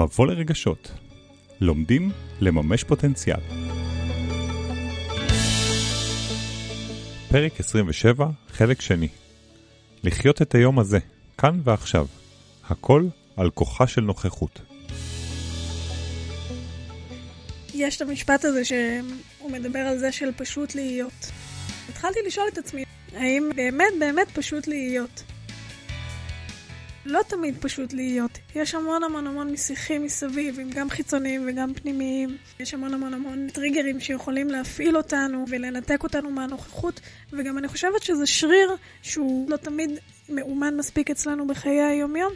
מבוא לרגשות. לומדים לממש פוטנציאל. פרק 27, חלק שני. לחיות את היום הזה, כאן ועכשיו. הכל על כוחה של נוכחות. יש את המשפט הזה שהוא מדבר על זה של פשוט להיות. התחלתי לשאול את עצמי, האם באמת באמת פשוט להיות? לא תמיד פשוט להיות. יש המון המון המון מסיחים מסביב, הם גם חיצוניים וגם פנימיים. יש המון המון המון טריגרים שיכולים להפעיל אותנו ולנתק אותנו מהנוכחות, וגם אני חושבת שזה שריר שהוא לא תמיד מאומן מספיק אצלנו בחיי היומיום.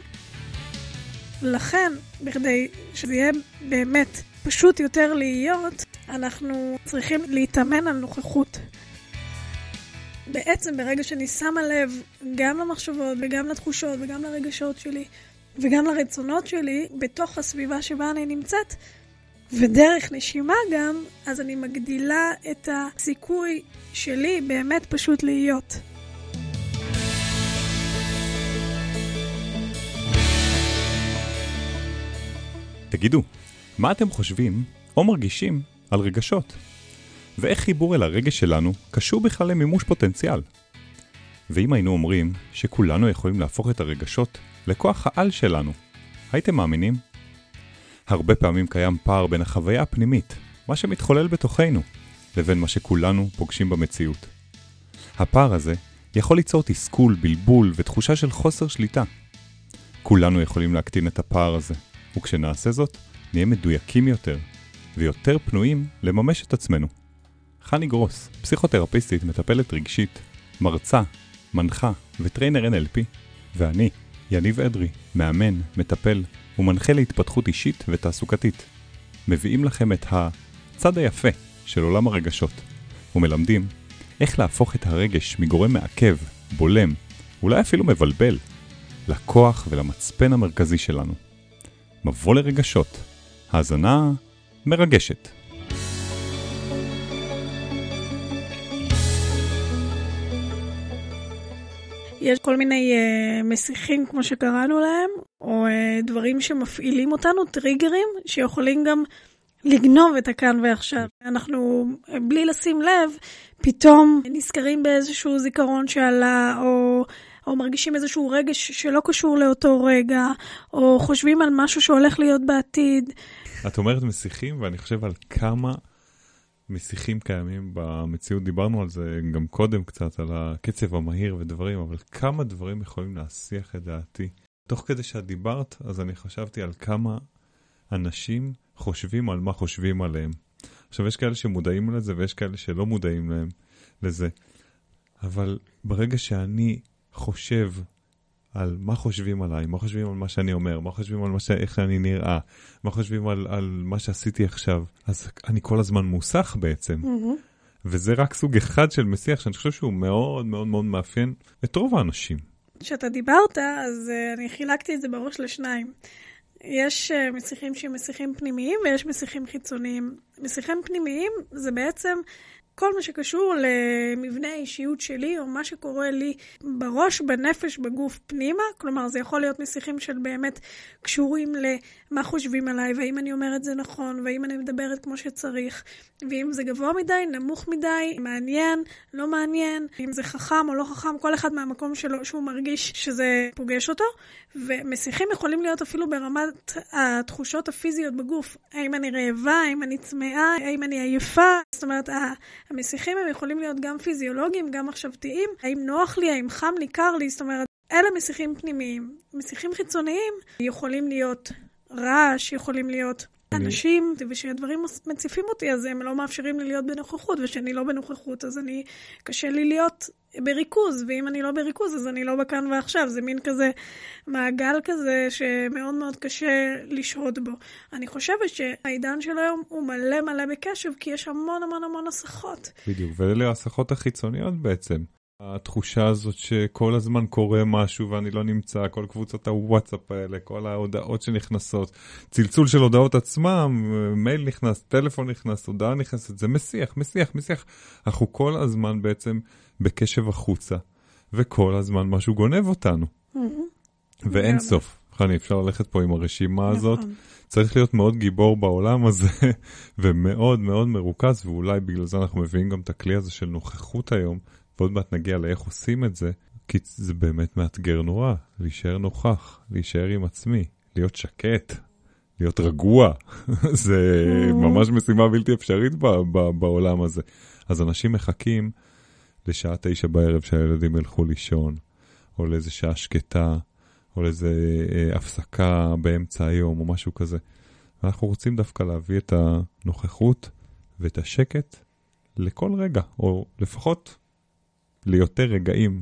לכן, בכדי שזה יהיה באמת פשוט יותר להיות, אנחנו צריכים להתאמן על נוכחות. בעצם ברגע שאני שמה לב גם למחשבות וגם לתחושות וגם לרגשות שלי וגם לרצונות שלי בתוך הסביבה שבה אני נמצאת, ודרך נשימה גם, אז אני מגדילה את הסיכוי שלי באמת פשוט להיות. תגידו, מה אתם חושבים או מרגישים על רגשות? ואיך חיבור אל הרגש שלנו קשור בכלל למימוש פוטנציאל? ואם היינו אומרים שכולנו יכולים להפוך את הרגשות לכוח העל שלנו, הייתם מאמינים? הרבה פעמים קיים פער בין החוויה הפנימית, מה שמתחולל בתוכנו, לבין מה שכולנו פוגשים במציאות. הפער הזה יכול ליצור תסכול, בלבול ותחושה של חוסר שליטה. כולנו יכולים להקטין את הפער הזה, וכשנעשה זאת, נהיה מדויקים יותר, ויותר פנויים לממש את עצמנו. חני גרוס, פסיכותרפיסטית, מטפלת רגשית, מרצה, מנחה וטריינר NLP, ואני, יניב אדרי, מאמן, מטפל ומנחה להתפתחות אישית ותעסוקתית. מביאים לכם את הצד היפה של עולם הרגשות, ומלמדים איך להפוך את הרגש מגורם מעכב, בולם, אולי אפילו מבלבל, לכוח ולמצפן המרכזי שלנו. מבוא לרגשות, האזנה מרגשת. יש כל מיני uh, מסיחים, כמו שקראנו להם, או uh, דברים שמפעילים אותנו, טריגרים, שיכולים גם לגנוב את הכאן ועכשיו. אנחנו, בלי לשים לב, פתאום נזכרים באיזשהו זיכרון שעלה, או... או מרגישים איזשהו רגש שלא קשור לאותו רגע, או חושבים על משהו שהולך להיות בעתיד. את אומרת מסיחים, ואני חושב על כמה מסיחים קיימים במציאות. דיברנו על זה גם קודם קצת, על הקצב המהיר ודברים, אבל כמה דברים יכולים להסיח את דעתי. תוך כדי שאת דיברת, אז אני חשבתי על כמה אנשים חושבים על מה חושבים עליהם. עכשיו, יש כאלה שמודעים לזה ויש כאלה שלא מודעים להם, לזה. אבל ברגע שאני חושב על מה חושבים עליי, מה חושבים על מה שאני אומר, מה חושבים על מה ש... איך אני נראה, מה חושבים על, על מה שעשיתי עכשיו, אז אני כל הזמן מוסך בעצם. Mm-hmm. וזה רק סוג אחד של מסיח שאני חושב שהוא מאוד מאוד מאוד מאפיין את רוב האנשים. כשאתה דיברת, אז uh, אני חילקתי את זה בראש לשניים. יש uh, מסיחים שהם מסיחים פנימיים ויש מסיחים חיצוניים. מסיחים פנימיים זה בעצם כל מה שקשור למבנה האישיות שלי, או מה שקורה לי בראש, בנפש, בגוף פנימה. כלומר, זה יכול להיות מסיכים של באמת קשורים למה חושבים עליי, והאם אני אומרת זה נכון, והאם אני מדברת כמו שצריך, ואם זה גבוה מדי, נמוך מדי, מעניין, לא מעניין, אם זה חכם או לא חכם, כל אחד מהמקום שלו, שהוא מרגיש שזה פוגש אותו. ומסיכים יכולים להיות אפילו ברמת התחושות הפיזיות בגוף. האם אני רעבה, האם אני צמאה, האם אני עייפה. זאת אומרת, המסיכים הם יכולים להיות גם פיזיולוגיים, גם מחשבתיים. האם נוח לי, האם חם לי, קר לי, זאת אומרת, אלה מסיכים פנימיים. מסיכים חיצוניים יכולים להיות רעש, יכולים להיות אנשים, ושהדברים מציפים אותי, אז הם לא מאפשרים לי להיות בנוכחות, וכשאני לא בנוכחות, אז אני, קשה לי להיות בריכוז, ואם אני לא בריכוז, אז אני לא בכאן ועכשיו. זה מין כזה מעגל כזה שמאוד מאוד קשה לשהות בו. אני חושבת שהעידן של היום הוא מלא מלא בקשב, כי יש המון המון המון הסחות. בדיוק, ואלה ההסחות החיצוניות בעצם. התחושה הזאת שכל הזמן קורה משהו ואני לא נמצא, כל קבוצות הוואטסאפ האלה, כל ההודעות שנכנסות, צלצול של הודעות עצמם, מייל נכנס, טלפון נכנס, הודעה נכנסת, זה מסיח, מסיח, מסיח. אנחנו כל הזמן בעצם בקשב החוצה, וכל הזמן משהו גונב אותנו. ואין סוף. חני, אפשר ללכת פה עם הרשימה הזאת. נכון. צריך להיות מאוד גיבור בעולם הזה, ומאוד מאוד מרוכז, ואולי בגלל זה אנחנו מביאים גם את הכלי הזה של נוכחות היום, ועוד מעט נגיע לאיך עושים את זה, כי זה באמת מאתגר נורא, להישאר נוכח, להישאר עם עצמי, להיות שקט, להיות רגוע. זה ממש משימה בלתי אפשרית ב- ב- בעולם הזה. אז אנשים מחכים לשעה תשע בערב שהילדים ילכו לישון, או לאיזה שעה שקטה, או לאיזה אה, הפסקה באמצע היום, או משהו כזה. אנחנו רוצים דווקא להביא את הנוכחות ואת השקט לכל רגע, או לפחות ליותר רגעים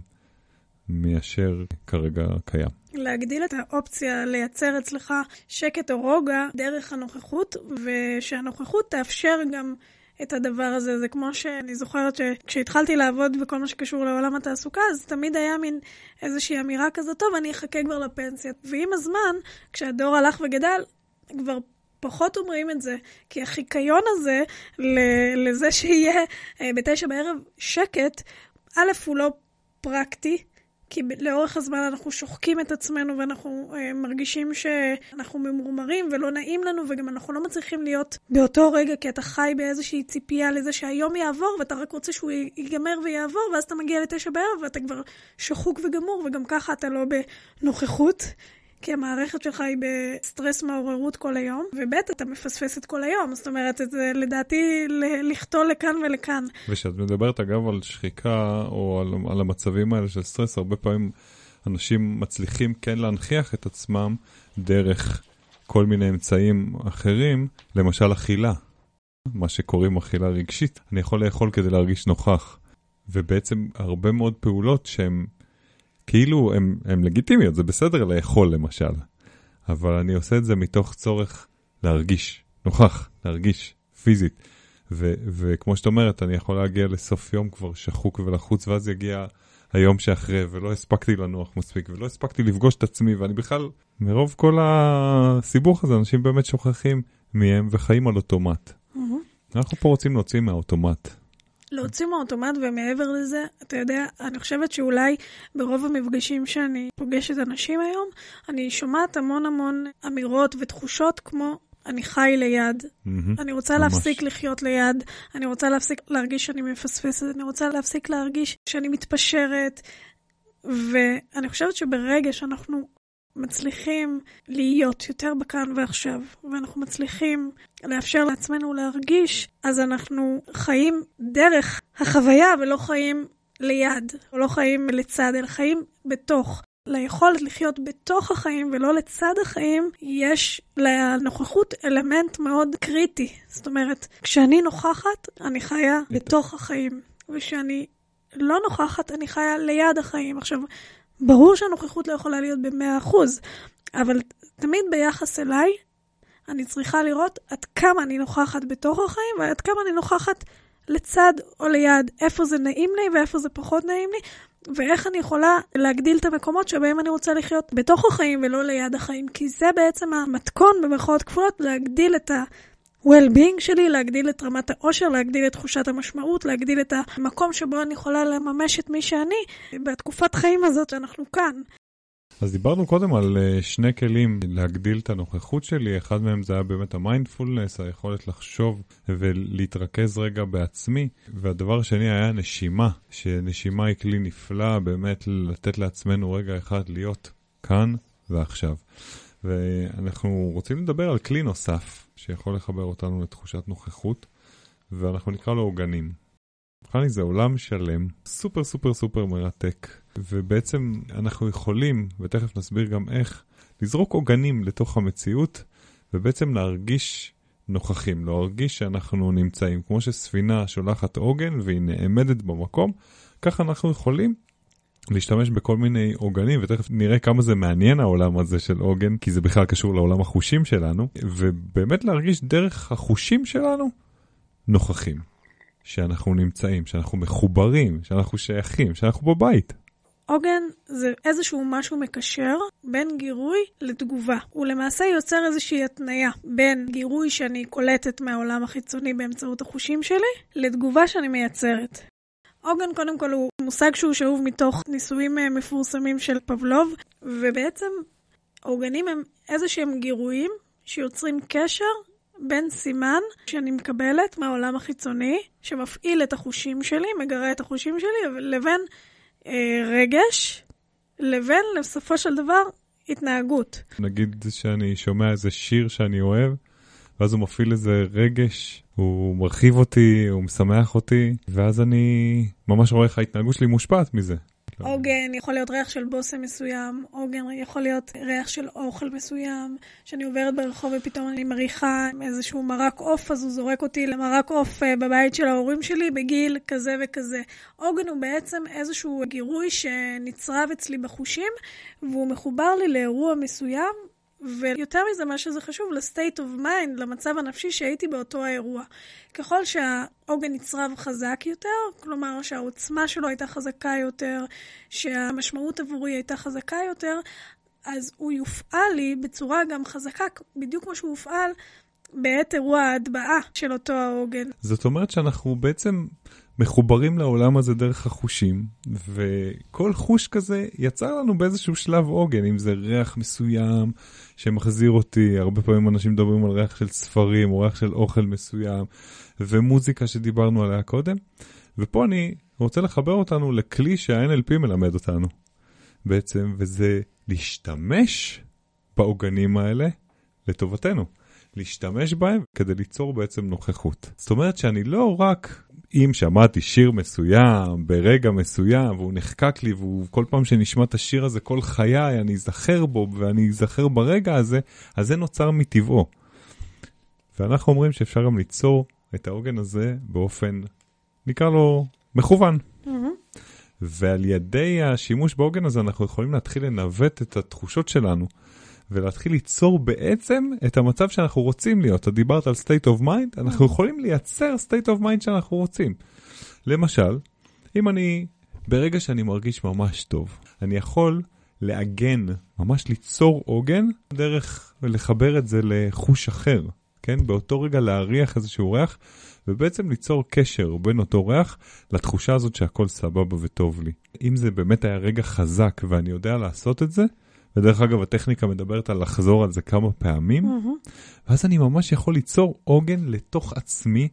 מאשר כרגע קיים. להגדיל את האופציה לייצר אצלך שקט או רוגע דרך הנוכחות, ושהנוכחות תאפשר גם את הדבר הזה. זה כמו שאני זוכרת שכשהתחלתי לעבוד בכל מה שקשור לעולם התעסוקה, אז תמיד היה מין איזושהי אמירה כזאת, טוב, אני אחכה כבר לפנסיה. ועם הזמן, כשהדור הלך וגדל, כבר פחות אומרים את זה, כי החיקיון הזה לזה שיהיה אה, בתשע בערב שקט, א', הוא לא פרקטי, כי לאורך הזמן אנחנו שוחקים את עצמנו ואנחנו אה, מרגישים שאנחנו ממורמרים ולא נעים לנו, וגם אנחנו לא מצליחים להיות באותו רגע, כי אתה חי באיזושהי ציפייה לזה שהיום יעבור, ואתה רק רוצה שהוא ייגמר ויעבור, ואז אתה מגיע לתשע בערב ואתה כבר שחוק וגמור, וגם ככה אתה לא בנוכחות. כי המערכת שלך היא בסטרס מעוררות כל היום, וב' אתה מפספס את כל היום, זאת אומרת, זה לדעתי לכתול לכאן ולכאן. וכשאת מדברת אגב על שחיקה או על, על המצבים האלה של סטרס, הרבה פעמים אנשים מצליחים כן להנכיח את עצמם דרך כל מיני אמצעים אחרים, למשל אכילה, מה שקוראים אכילה רגשית. אני יכול לאכול כדי להרגיש נוכח. ובעצם הרבה מאוד פעולות שהן כאילו הן לגיטימיות, זה בסדר לאכול למשל, אבל אני עושה את זה מתוך צורך להרגיש, נוכח, להרגיש, פיזית. ו- וכמו שאת אומרת, אני יכול להגיע לסוף יום כבר שחוק ולחוץ, ואז יגיע היום שאחרי, ולא הספקתי לנוח מספיק, ולא הספקתי לפגוש את עצמי, ואני בכלל, מרוב כל הסיבוך הזה, אנשים באמת שוכחים מהם וחיים על אוטומט. Mm-hmm. אנחנו פה רוצים להוציא מהאוטומט. להוציא מהאוטומט, ומעבר לזה, אתה יודע, אני חושבת שאולי ברוב המפגשים שאני פוגשת אנשים היום, אני שומעת המון המון אמירות ותחושות כמו אני חי ליד, mm-hmm, אני רוצה ממש. להפסיק לחיות ליד, אני רוצה להפסיק להרגיש שאני מפספסת, אני רוצה להפסיק להרגיש שאני מתפשרת, ואני חושבת שברגע שאנחנו מצליחים להיות יותר בכאן ועכשיו, ואנחנו מצליחים לאפשר לעצמנו להרגיש, אז אנחנו חיים דרך החוויה ולא חיים ליד, או לא חיים לצד, אלא חיים בתוך. ליכולת לחיות בתוך החיים ולא לצד החיים, יש לנוכחות אלמנט מאוד קריטי. זאת אומרת, כשאני נוכחת, אני חיה בתוך החיים, וכשאני לא נוכחת, אני חיה ליד החיים. עכשיו, ברור שהנוכחות לא יכולה להיות ב-100%, אבל תמיד ביחס אליי, אני צריכה לראות עד כמה אני נוכחת בתוך החיים ועד כמה אני נוכחת לצד או ליד, איפה זה נעים לי ואיפה זה פחות נעים לי, ואיך אני יכולה להגדיל את המקומות שבהם אני רוצה לחיות בתוך החיים ולא ליד החיים, כי זה בעצם המתכון במרכאות כפולות, להגדיל את ה... well-being שלי, להגדיל את רמת העושר, להגדיל את תחושת המשמעות, להגדיל את המקום שבו אני יכולה לממש את מי שאני בתקופת חיים הזאת שאנחנו כאן. אז דיברנו קודם על אה, שני כלים להגדיל את הנוכחות שלי, אחד מהם זה היה באמת המיינדפולנס, היכולת לחשוב ולהתרכז רגע בעצמי, והדבר השני היה נשימה, שנשימה היא כלי נפלא באמת לתת לעצמנו רגע אחד להיות כאן ועכשיו. ואנחנו רוצים לדבר על כלי נוסף שיכול לחבר אותנו לתחושת נוכחות, ואנחנו נקרא לו עוגנים. חני זה עולם שלם, סופר סופר סופר מרתק, ובעצם אנחנו יכולים, ותכף נסביר גם איך, לזרוק עוגנים לתוך המציאות, ובעצם להרגיש נוכחים, להרגיש שאנחנו נמצאים. כמו שספינה שולחת עוגן והיא נעמדת במקום, ככה אנחנו יכולים להשתמש בכל מיני עוגנים, ותכף נראה כמה זה מעניין העולם הזה של עוגן, כי זה בכלל קשור לעולם החושים שלנו, ובאמת להרגיש דרך החושים שלנו נוכחים. שאנחנו נמצאים, שאנחנו מחוברים, שאנחנו שייכים, שאנחנו בבית. עוגן זה איזשהו משהו מקשר בין גירוי לתגובה. הוא למעשה יוצר איזושהי התניה בין גירוי שאני קולטת מהעולם החיצוני באמצעות החושים שלי, לתגובה שאני מייצרת. עוגן קודם כל הוא מושג שהוא שאוב מתוך ניסויים אה, מפורסמים של פבלוב, ובעצם עוגנים הם איזה שהם גירויים שיוצרים קשר בין סימן שאני מקבלת מהעולם החיצוני, שמפעיל את החושים שלי, מגרה את החושים שלי, לבין אה, רגש, לבין, בסופו של דבר, התנהגות. נגיד שאני שומע איזה שיר שאני אוהב, ואז הוא מפעיל איזה רגש, הוא מרחיב אותי, הוא משמח אותי, ואז אני ממש רואה איך ההתנהגות שלי מושפעת מזה. עוגן יכול להיות ריח של בושם מסוים, עוגן יכול להיות ריח של אוכל מסוים, שאני עוברת ברחוב ופתאום אני מריחה איזשהו מרק עוף, אז הוא זורק אותי למרק עוף אה, בבית של ההורים שלי בגיל כזה וכזה. עוגן הוא בעצם איזשהו גירוי שנצרב אצלי בחושים, והוא מחובר לי לאירוע מסוים, ויותר מזה, מה שזה חשוב, ל-state of mind, למצב הנפשי שהייתי באותו האירוע. ככל שהעוגן נצרב חזק יותר, כלומר שהעוצמה שלו הייתה חזקה יותר, שהמשמעות עבורי הייתה חזקה יותר, אז הוא יופעל לי בצורה גם חזקה, בדיוק כמו שהוא הופעל בעת אירוע ההטבעה של אותו העוגן. זאת אומרת שאנחנו בעצם מחוברים לעולם הזה דרך החושים, וכל חוש כזה יצר לנו באיזשהו שלב עוגן, אם זה ריח מסוים שמחזיר אותי, הרבה פעמים אנשים מדברים על ריח של ספרים או ריח של אוכל מסוים, ומוזיקה שדיברנו עליה קודם, ופה אני רוצה לחבר אותנו לכלי שה-NLP מלמד אותנו בעצם, וזה להשתמש בעוגנים האלה לטובתנו. להשתמש בהם כדי ליצור בעצם נוכחות. זאת אומרת שאני לא רק אם שמעתי שיר מסוים ברגע מסוים והוא נחקק לי וכל פעם שנשמע את השיר הזה כל חיי אני אזכר בו ואני אזכר ברגע הזה, אז זה נוצר מטבעו. ואנחנו אומרים שאפשר גם ליצור את העוגן הזה באופן, נקרא לו, מכוון. Mm-hmm. ועל ידי השימוש בעוגן הזה אנחנו יכולים להתחיל לנווט את התחושות שלנו. ולהתחיל ליצור בעצם את המצב שאנחנו רוצים להיות. אתה דיברת על state of mind, אנחנו יכולים לייצר state of mind שאנחנו רוצים. למשל, אם אני, ברגע שאני מרגיש ממש טוב, אני יכול לעגן, ממש ליצור עוגן, דרך לחבר את זה לחוש אחר, כן? באותו רגע להריח איזשהו ריח, ובעצם ליצור קשר בין אותו ריח לתחושה הזאת שהכל סבבה וטוב לי. אם זה באמת היה רגע חזק ואני יודע לעשות את זה, ודרך אגב, הטכניקה מדברת על לחזור על זה כמה פעמים, mm-hmm. ואז אני ממש יכול ליצור עוגן לתוך עצמי,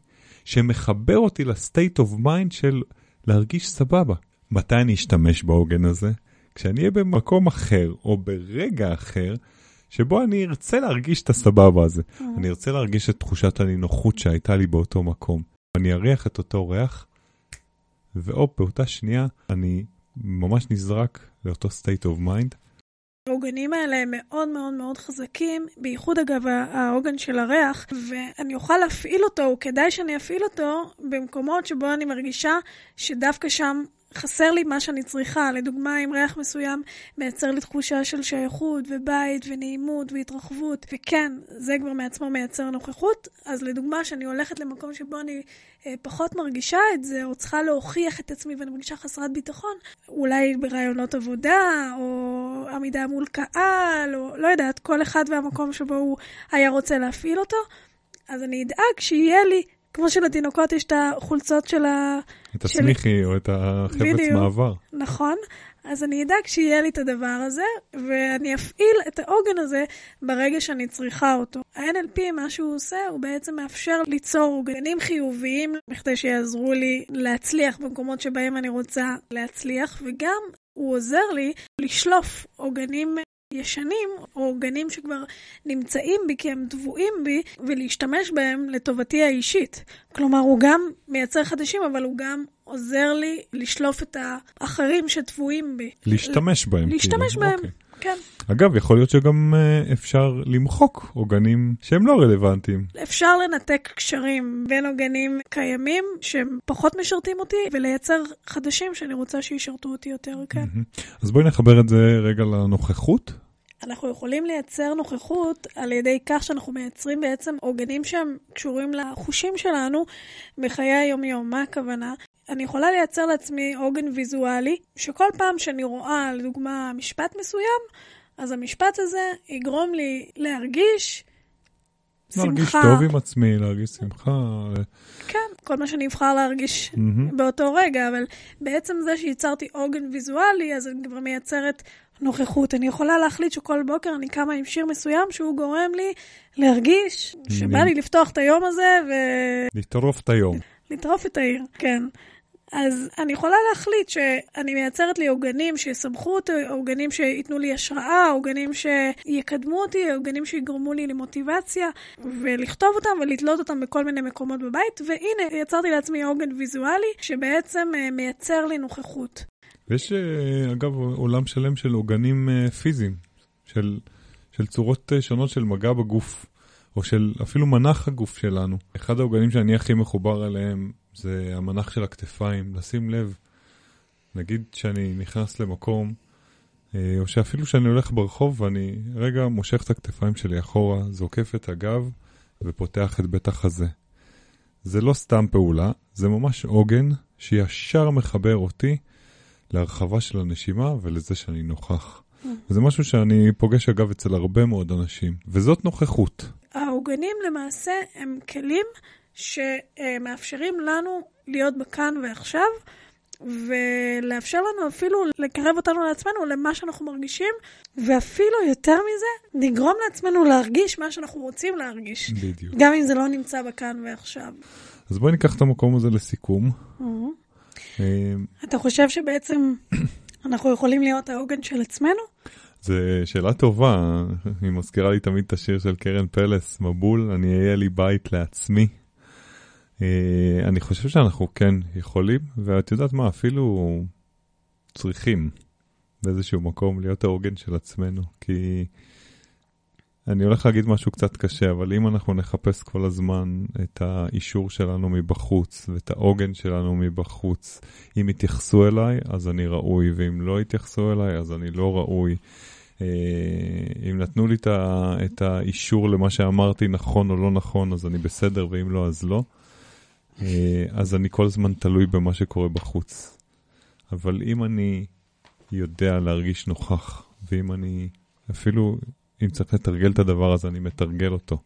שמחבר אותי ל state of mind של להרגיש סבבה. מתי אני אשתמש בעוגן הזה? כשאני אהיה במקום אחר, או ברגע אחר, שבו אני ארצה להרגיש את הסבבה הזה. Mm-hmm. אני ארצה להרגיש את תחושת הנינוחות שהייתה לי באותו מקום. אני אריח את אותו ריח, והופ, באותה שנייה אני ממש נזרק לאותו state of mind, העוגנים האלה הם מאוד מאוד מאוד חזקים, בייחוד אגב העוגן של הריח, ואני אוכל להפעיל אותו, או כדאי שאני אפעיל אותו, במקומות שבו אני מרגישה שדווקא שם חסר לי מה שאני צריכה. לדוגמה, אם ריח מסוים מייצר לי תחושה של שייכות ובית ונעימות והתרחבות, וכן, זה כבר מעצמו מייצר נוכחות, אז לדוגמה, שאני הולכת למקום שבו אני אה, פחות מרגישה את זה, או צריכה להוכיח את עצמי ואני מרגישה חסרת ביטחון, אולי ברעיונות עבודה, או עמידה מול קהל, או לא יודעת, כל אחד והמקום שבו הוא היה רוצה להפעיל אותו, אז אני אדאג שיהיה לי כמו שלתינוקות יש את החולצות של ה... את הצמיחי או את החפץ מעבר. נכון. אז אני אדאג שיהיה לי את הדבר הזה, ואני אפעיל את העוגן הזה ברגע שאני צריכה אותו. ה-NLP, מה שהוא עושה, הוא בעצם מאפשר ליצור עוגנים חיוביים, בכדי שיעזרו לי להצליח במקומות שבהם אני רוצה להצליח, וגם הוא עוזר לי לשלוף עוגנים ישנים, או גנים שכבר נמצאים בי כי הם טבועים בי, ולהשתמש בהם לטובתי האישית. כלומר, הוא גם מייצר חדשים, אבל הוא גם עוזר לי לשלוף את האחרים שטבועים בי. להשתמש בהם. להשתמש כאילו. בהם. אוקיי. כן. אגב, יכול להיות שגם uh, אפשר למחוק עוגנים שהם לא רלוונטיים. אפשר לנתק קשרים בין עוגנים קיימים שהם פחות משרתים אותי, ולייצר חדשים שאני רוצה שישרתו אותי יותר, כן. אז בואי נחבר את זה רגע לנוכחות. אנחנו יכולים לייצר נוכחות על ידי כך שאנחנו מייצרים בעצם עוגנים שהם קשורים לחושים שלנו בחיי היום-יום. מה הכוונה? אני יכולה לייצר לעצמי עוגן ויזואלי, שכל פעם שאני רואה, לדוגמה, משפט מסוים, אז המשפט הזה יגרום לי להרגיש שמחה. להרגיש טוב עם עצמי, להרגיש שמחה. כן, כל מה שאני אבחר להרגיש מהמם. באותו רגע, אבל בעצם זה שייצרתי עוגן ויזואלי, אז אני כבר מייצרת נוכחות. אני יכולה להחליט שכל בוקר אני קמה עם שיר מסוים שהוא גורם לי להרגיש שבא לי לפתוח את היום הזה לטרוף את היום. ולטרוף את העיר, כן. אז אני יכולה להחליט שאני מייצרת לי עוגנים שיסמכו אותי, עוגנים שייתנו לי השראה, עוגנים שיקדמו אותי, עוגנים שיגרמו לי למוטיבציה, ולכתוב אותם ולתלות אותם בכל מיני מקומות בבית, והנה, יצרתי לעצמי עוגן ויזואלי שבעצם אה, מייצר לי נוכחות. ויש, אה, אגב, עולם שלם של עוגנים אה, פיזיים, של, של צורות שונות של מגע בגוף, או של אפילו מנח הגוף שלנו. אחד העוגנים שאני הכי מחובר אליהם זה המנח של הכתפיים, לשים לב, נגיד שאני נכנס למקום, אה, או שאפילו שאני הולך ברחוב ואני רגע מושך את הכתפיים שלי אחורה, זוקף את הגב ופותח את בית החזה. זה לא סתם פעולה, זה ממש עוגן שישר מחבר אותי להרחבה של הנשימה ולזה שאני נוכח. וזה משהו שאני פוגש אגב אצל הרבה מאוד אנשים, וזאת נוכחות. העוגנים למעשה הם כלים שמאפשרים לנו להיות בכאן ועכשיו, ולאפשר לנו אפילו לקרב אותנו לעצמנו, למה שאנחנו מרגישים, ואפילו יותר מזה, לגרום לעצמנו להרגיש מה שאנחנו רוצים להרגיש, בדיוק. גם אם זה לא נמצא בכאן ועכשיו. אז בואי ניקח את המקום הזה לסיכום. אה, אתה חושב שבעצם אנחנו יכולים להיות העוגן של עצמנו? זו שאלה טובה, היא מזכירה לי תמיד את השיר של קרן פלס, מבול, אני אהיה לי בית לעצמי. אה, אני חושב שאנחנו כן יכולים, ואת יודעת מה, אפילו צריכים באיזשהו מקום להיות העוגן של עצמנו, כי אני הולך להגיד משהו קצת קשה, אבל אם אנחנו נחפש כל הזמן את האישור שלנו מבחוץ ואת העוגן שלנו מבחוץ, אם יתייחסו אליי, אז אני ראוי, ואם לא יתייחסו אליי, אז אני לא ראוי. אה, אם נתנו לי את האישור למה שאמרתי נכון או לא נכון, אז אני בסדר, ואם לא, אז לא. אה, אז אני כל הזמן תלוי במה שקורה בחוץ. אבל אם אני יודע להרגיש נוכח, ואם אני אפילו, אם צריך לתרגל את הדבר הזה, אני מתרגל אותו.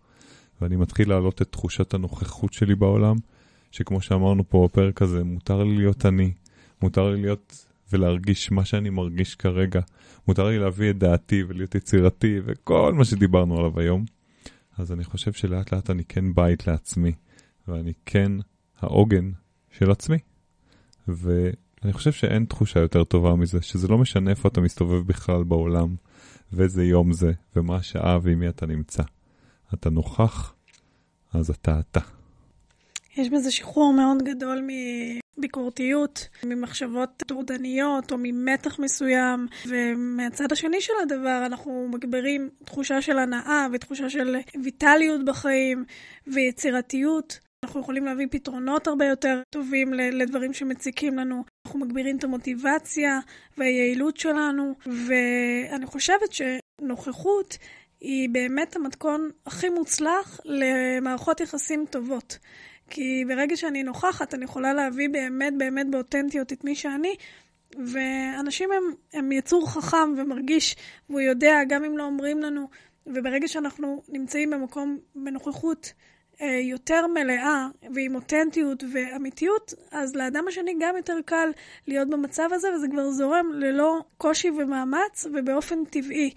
ואני מתחיל להעלות את תחושת הנוכחות שלי בעולם, שכמו שאמרנו פה בפרק הזה, מותר לי להיות אני, מותר לי להיות ולהרגיש מה שאני מרגיש כרגע, מותר לי להביא את דעתי ולהיות יצירתי וכל מה שדיברנו עליו היום. אז אני חושב שלאט לאט אני כן בית לעצמי, ואני כן העוגן של עצמי. ואני חושב שאין תחושה יותר טובה מזה, שזה לא משנה איפה אתה מסתובב בכלל בעולם, ואיזה יום זה, ומה השעה ועם מי אתה נמצא. אתה נוכח, אז אתה אתה. יש בזה שחרור מאוד גדול מביקורתיות, ממחשבות טורדניות או ממתח מסוים, ומהצד השני של הדבר אנחנו מגבירים תחושה של הנאה ותחושה של ויטליות בחיים ויצירתיות. אנחנו יכולים להביא פתרונות הרבה יותר טובים לדברים שמציקים לנו. אנחנו מגבירים את המוטיבציה והיעילות שלנו, ואני חושבת שנוכחות היא באמת המתכון הכי מוצלח למערכות יחסים טובות. כי ברגע שאני נוכחת, אני יכולה להביא באמת באמת באותנטיות את מי שאני, ואנשים הם, הם יצור חכם ומרגיש, והוא יודע, גם אם לא אומרים לנו, וברגע שאנחנו נמצאים במקום, בנוכחות יותר מלאה ועם אותנטיות ואמיתיות, אז לאדם השני גם יותר קל להיות במצב הזה, וזה כבר זורם ללא קושי ומאמץ ובאופן טבעי.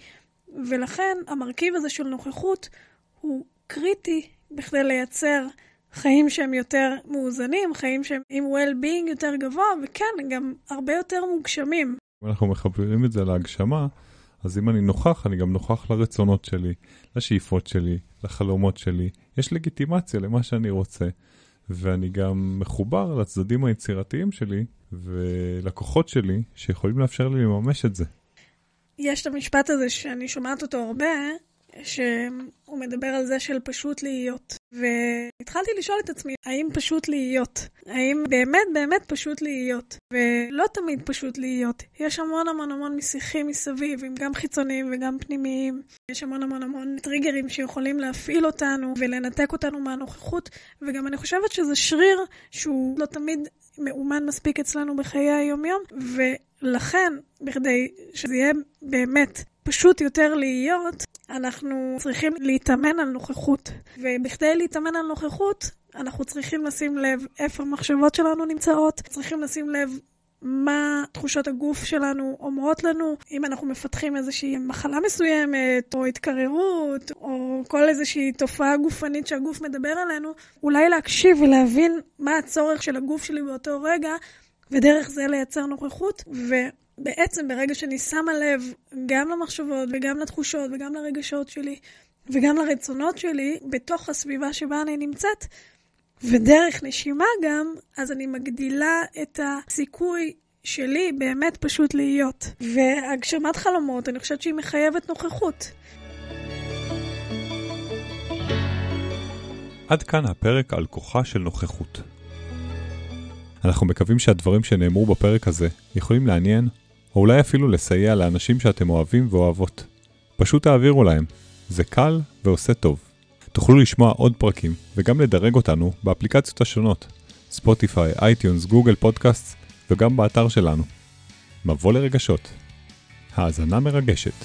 ולכן המרכיב הזה של נוכחות הוא קריטי בכדי לייצר חיים שהם יותר מאוזנים, חיים שהם עם well-being יותר גבוה, וכן, גם הרבה יותר מוגשמים. אם אנחנו מחברים את זה להגשמה, אז אם אני נוכח, אני גם נוכח לרצונות שלי, לשאיפות שלי, לחלומות שלי. יש לגיטימציה למה שאני רוצה, ואני גם מחובר לצדדים היצירתיים שלי ולכוחות שלי שיכולים לאפשר לי לממש את זה. יש את המשפט הזה שאני שומעת אותו הרבה, שהוא מדבר על זה של פשוט להיות. והתחלתי לשאול את עצמי, האם פשוט להיות? האם באמת באמת פשוט להיות? ולא תמיד פשוט להיות. יש המון המון המון משיחים מסביב, הם גם חיצוניים וגם פנימיים. יש המון המון המון טריגרים שיכולים להפעיל אותנו ולנתק אותנו מהנוכחות, וגם אני חושבת שזה שריר שהוא לא תמיד מאומן מספיק אצלנו בחיי היומיום, ולכן, בכדי שזה יהיה באמת פשוט יותר להיות, אנחנו צריכים להתאמן על נוכחות. ובכדי להתאמן על נוכחות, אנחנו צריכים לשים לב איפה המחשבות שלנו נמצאות, צריכים לשים לב מה תחושות הגוף שלנו אומרות לנו, אם אנחנו מפתחים איזושהי מחלה מסוימת, או התקררות, או כל איזושהי תופעה גופנית שהגוף מדבר עלינו, אולי להקשיב ולהבין מה הצורך של הגוף שלי באותו רגע, ודרך זה לייצר נוכחות. ובעצם ברגע שאני שמה לב גם למחשבות וגם לתחושות וגם לרגשות שלי וגם לרצונות שלי, בתוך הסביבה שבה אני נמצאת, ודרך נשימה גם, אז אני מגדילה את הסיכוי שלי באמת פשוט להיות. והגשמת חלומות, אני חושבת שהיא מחייבת נוכחות. עד כאן הפרק על כוחה של נוכחות. אנחנו מקווים שהדברים שנאמרו בפרק הזה יכולים לעניין, או אולי אפילו לסייע לאנשים שאתם אוהבים ואוהבות. פשוט תעבירו להם, זה קל ועושה טוב. תוכלו לשמוע עוד פרקים וגם לדרג אותנו באפליקציות השונות, ספוטיפיי, אייטיונס, גוגל פודקאסט וגם באתר שלנו. מבוא לרגשות. האזנה מרגשת.